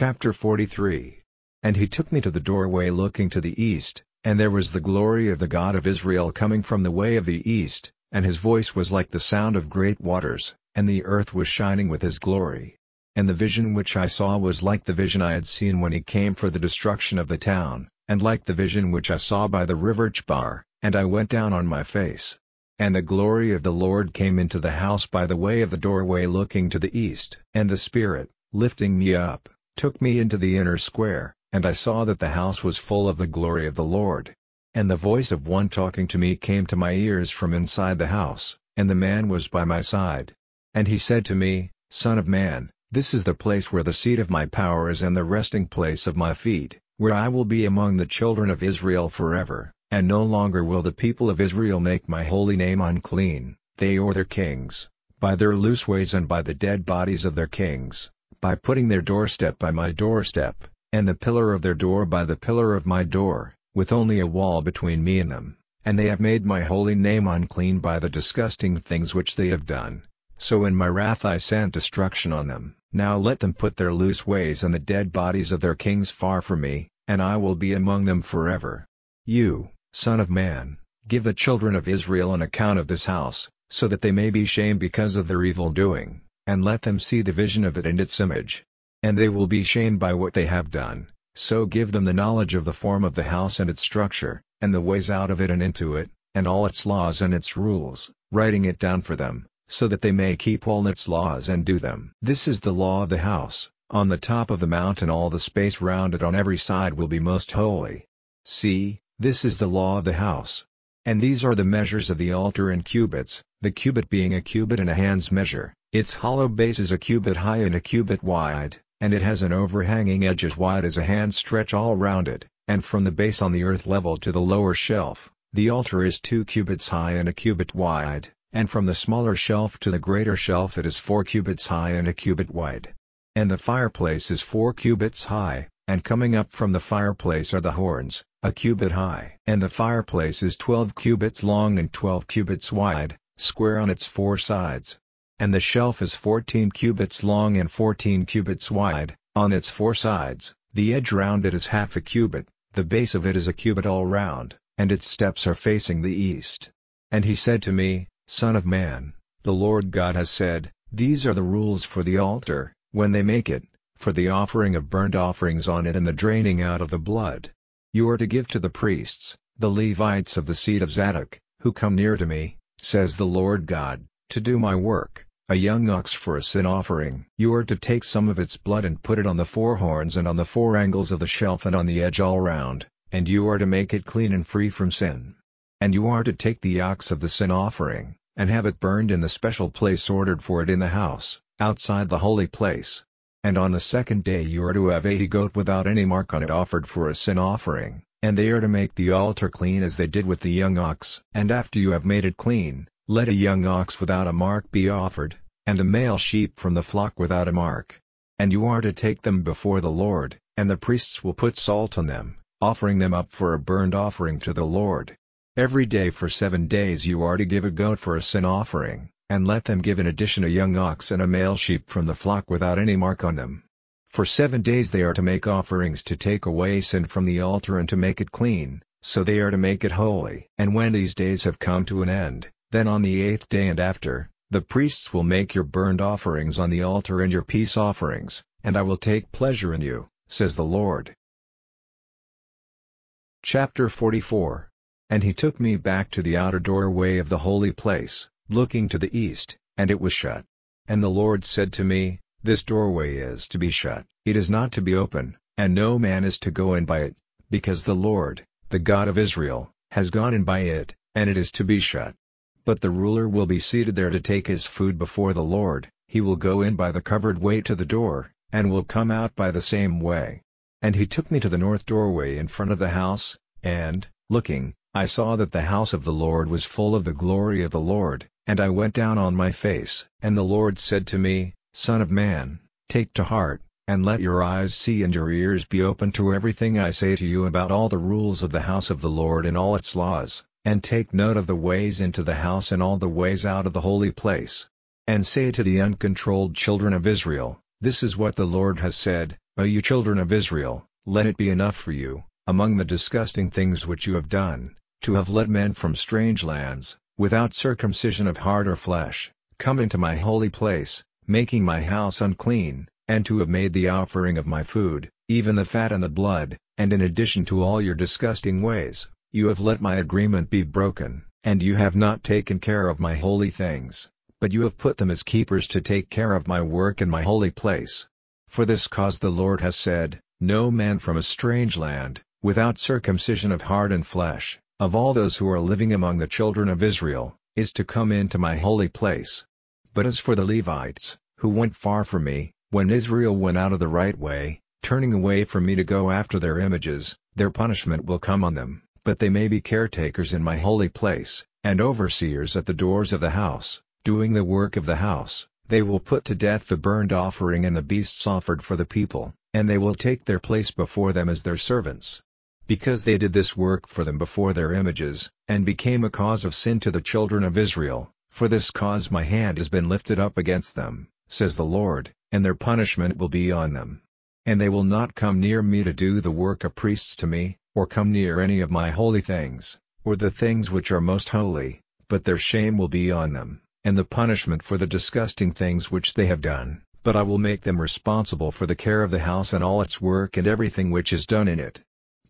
Chapter 43 And he took me to the doorway looking to the east, and there was the glory of the God of Israel coming from the way of the east, and his voice was like the sound of great waters, and the earth was shining with his glory. And the vision which I saw was like the vision I had seen when he came for the destruction of the town, and like the vision which I saw by the river Chebar, and I went down on my face. And the glory of the Lord came into the house by the way of the doorway looking to the east. And the Spirit, lifting me up, took me into the inner square, and I saw that the house was full of the glory of the Lord. And the voice of one talking to me came to my ears from inside the house, and the man was by my side. And he said to me, Son of man, this is the place where the seat of my power is and the resting place of my feet, where I will be among the children of Israel forever. And no longer will the people of Israel make my holy name unclean, they or their kings, by their loose ways and by the dead bodies of their kings, by putting their doorstep by my doorstep, and the pillar of their door by the pillar of my door, with only a wall between me and them, and they have made my holy name unclean by the disgusting things which they have done. So in my wrath I sent destruction on them. Now let them put their loose ways and the dead bodies of their kings far from me, and I will be among them forever. You, Son of man, give the children of Israel an account of this house, so that they may be shamed because of their evil doing, and let them see the vision of it and its image. And they will be shamed by what they have done, so give them the knowledge of the form of the house and its structure, and the ways out of it and into it, and all its laws and its rules, writing it down for them, so that they may keep all its laws and do them. This is the law of the house, on the top of the mountain all the space round it on every side will be most holy. See, this is the law of the house. And these are the measures of the altar in cubits, the cubit being a cubit and a hand's measure, its hollow base is a cubit high and a cubit wide, and it has an overhanging edge as wide as a hand stretch all round it, and from the base on the earth level to the lower shelf, the altar is two cubits high and a cubit wide, and from the smaller shelf to the greater shelf it is four cubits high and a cubit wide. And the fireplace is four cubits high, and coming up from the fireplace are the horns, a cubit high. And the fireplace is twelve cubits long and twelve cubits wide, square on its four sides. And the shelf is fourteen cubits long and fourteen cubits wide, on its four sides, the edge round it is half a cubit, the base of it is a cubit all round, and its steps are facing the east. And he said to me, Son of man, the Lord God has said, These are the rules for the altar, when they make it, for the offering of burnt offerings on it and the draining out of the blood. You are to give to the priests, the Levites of the seed of Zadok, who come near to me, says the Lord God, to do my work, a young ox for a sin offering. You are to take some of its blood and put it on the four horns and on the four angles of the shelf and on the edge all round, and you are to make it clean and free from sin. And you are to take the ox of the sin offering, and have it burned in the special place ordered for it in the house, outside the holy place. And on the second day you are to have a goat without any mark on it offered for a sin offering, and they are to make the altar clean as they did with the young ox. And after you have made it clean, let a young ox without a mark be offered, and a male sheep from the flock without a mark. And you are to take them before the Lord, and the priests will put salt on them, offering them up for a burnt offering to the Lord. Every day for seven days you are to give a goat for a sin offering, and let them give in addition a young ox and a male sheep from the flock without any mark on them. For seven days they are to make offerings to take away sin from the altar and to make it clean, so they are to make it holy. And when these days have come to an end, then on the eighth day and after, the priests will make your burnt offerings on the altar and your peace offerings, and I will take pleasure in you, says the Lord. Chapter 44 And he took me back to the outer doorway of the holy place, looking to the east, and it was shut. And the Lord said to me, This doorway is to be shut, it is not to be open, and no man is to go in by it, because the Lord, the God of Israel, has gone in by it, and it is to be shut. But the ruler will be seated there to take his food before the Lord, he will go in by the covered way to the door, and will come out by the same way. And he took me to the north doorway in front of the house, and, looking, I saw that the house of the Lord was full of the glory of the Lord, and I went down on my face. And the Lord said to me, Son of man, take to heart, and let your eyes see and your ears be open to everything I say to you about all the rules of the house of the Lord and all its laws, and take note of the ways into the house and all the ways out of the holy place. And say to the uncontrolled children of Israel, This is what the Lord has said, O you children of Israel, let it be enough for you, among the disgusting things which you have done, to have led men from strange lands, without circumcision of heart or flesh, come into my holy place, making my house unclean, and to have made the offering of my food, even the fat and the blood, and in addition to all your disgusting ways, you have let my agreement be broken, and you have not taken care of my holy things, but you have put them as keepers to take care of my work in my holy place. For this cause the Lord has said, No man from a strange land, without circumcision of heart and flesh, of all those who are living among the children of Israel, is to come into my holy place. But as for the Levites, who went far from me, when Israel went out of the right way, turning away from me to go after their images, their punishment will come on them, but they may be caretakers in my holy place, and overseers at the doors of the house, doing the work of the house, they will put to death the burnt offering and the beasts offered for the people, and they will take their place before them as their servants. Because they did this work for them before their images, and became a cause of sin to the children of Israel, for this cause my hand has been lifted up against them, says the Lord, and their punishment will be on them. And they will not come near me to do the work of priests to me, or come near any of my holy things, or the things which are most holy, but their shame will be on them, and the punishment for the disgusting things which they have done, but I will make them responsible for the care of the house and all its work and everything which is done in it.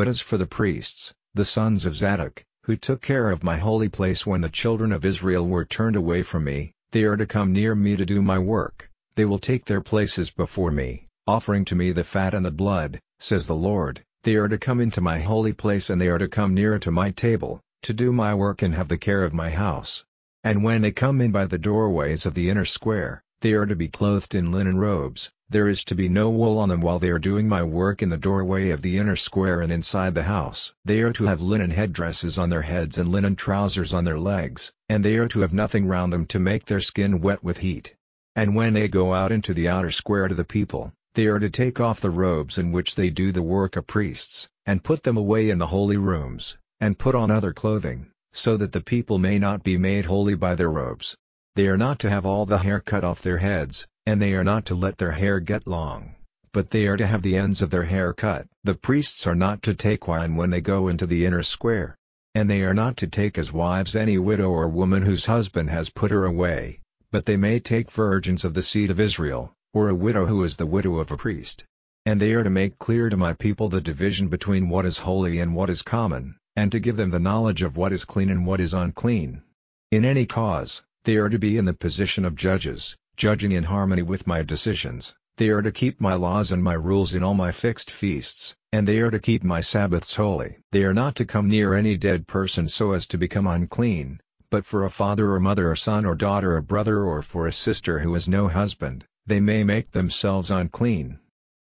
But as for the priests, the sons of Zadok, who took care of my holy place when the children of Israel were turned away from me, they are to come near me to do my work, they will take their places before me, offering to me the fat and the blood, says the Lord, they are to come into my holy place and they are to come near to my table, to do my work and have the care of my house. And when they come in by the doorways of the inner square, they are to be clothed in linen robes, there is to be no wool on them while they are doing my work in the doorway of the inner square and inside the house. They are to have linen headdresses on their heads and linen trousers on their legs, and they are to have nothing round them to make their skin wet with heat. And when they go out into the outer square to the people, they are to take off the robes in which they do the work of priests, and put them away in the holy rooms, and put on other clothing, so that the people may not be made holy by their robes. They are not to have all the hair cut off their heads, and they are not to let their hair get long, but they are to have the ends of their hair cut. The priests are not to take wine when they go into the inner square. And they are not to take as wives any widow or woman whose husband has put her away, but they may take virgins of the seed of Israel, or a widow who is the widow of a priest. And they are to make clear to my people the division between what is holy and what is common, and to give them the knowledge of what is clean and what is unclean. In any cause, they are to be in the position of judges, judging in harmony with my decisions, they are to keep my laws and my rules in all my fixed feasts, and they are to keep my Sabbaths holy. They are not to come near any dead person so as to become unclean, but for a father or mother or son or daughter or brother or for a sister who has no husband, they may make themselves unclean.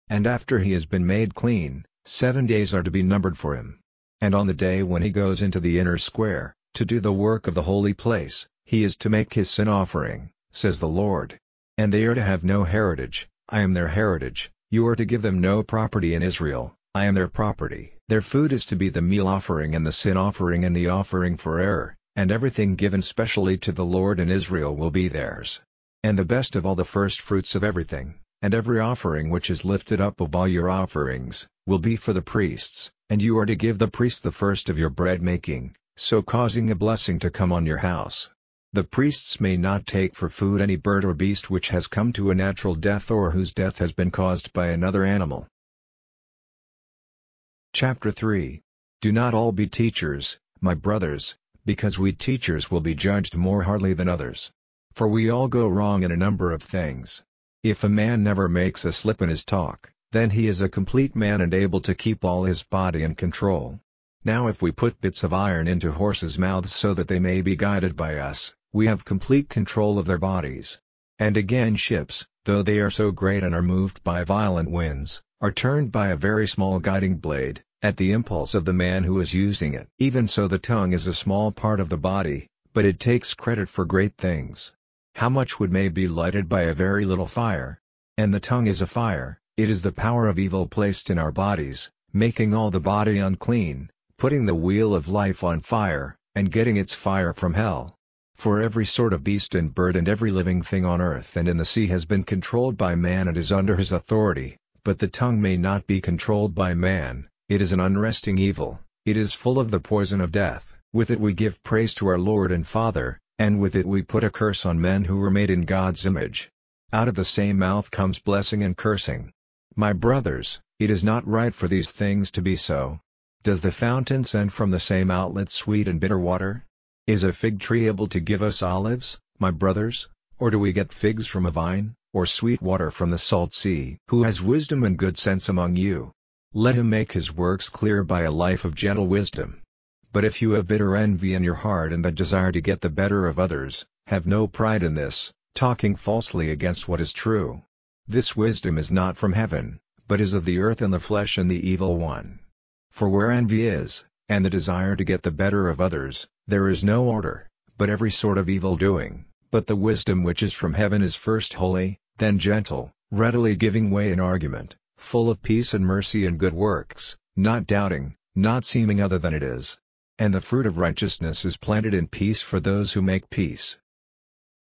And after he has been made clean, seven days are to be numbered for him. And on the day when he goes into the inner square, to do the work of the holy place, he is to make his sin offering, says the Lord. And they are to have no heritage, I am their heritage, you are to give them no property in Israel, I am their property. Their food is to be the meal offering and the sin offering and the offering for error, and everything given specially to the Lord in Israel will be theirs. And the best of all the first fruits of everything, and every offering which is lifted up of all your offerings, will be for the priests, and you are to give the priest the first of your bread making, so causing a blessing to come on your house. The priests may not take for food any bird or beast which has come to a natural death or whose death has been caused by another animal. Chapter 3 Do not all be teachers, my brothers, because we teachers will be judged more hardly than others. For we all go wrong in a number of things. If a man never makes a slip in his talk, then he is a complete man and able to keep all his body in control. Now if we put bits of iron into horses' mouths so that they may be guided by us, we have complete control of their bodies. And again ships, though they are so great and are moved by violent winds, are turned by a very small guiding blade, at the impulse of the man who is using it. Even so the tongue is a small part of the body, but it takes credit for great things. How much wood may be lighted by a very little fire? And the tongue is a fire, it is the power of evil placed in our bodies, making all the body unclean, putting the wheel of life on fire, and getting its fire from hell. For every sort of beast and bird and every living thing on earth and in the sea has been controlled by man and is under his authority, But the tongue may not be controlled by man, it is an unresting evil, it is full of the poison of death, with it we give praise to our Lord and Father, and with it we put a curse on men who were made in God's image. Out of the same mouth comes blessing and cursing. My brothers, it is not right for these things to be so. Does the fountain send from the same outlet sweet and bitter water? Is a fig tree able to give us olives, my brothers, or do we get figs from a vine, or sweet water from the salt sea? Who has wisdom and good sense among you? Let him make his works clear by a life of gentle wisdom. But if you have bitter envy in your heart and the desire to get the better of others, have no pride in this, talking falsely against what is true. This wisdom is not from heaven, but is of the earth and the flesh and the evil one. For where envy is, and the desire to get the better of others, there is no order, but every sort of evil doing. But the wisdom which is from heaven is first holy, then gentle, readily giving way in argument, full of peace and mercy and good works, not doubting, not seeming other than it is. And the fruit of righteousness is planted in peace for those who make peace.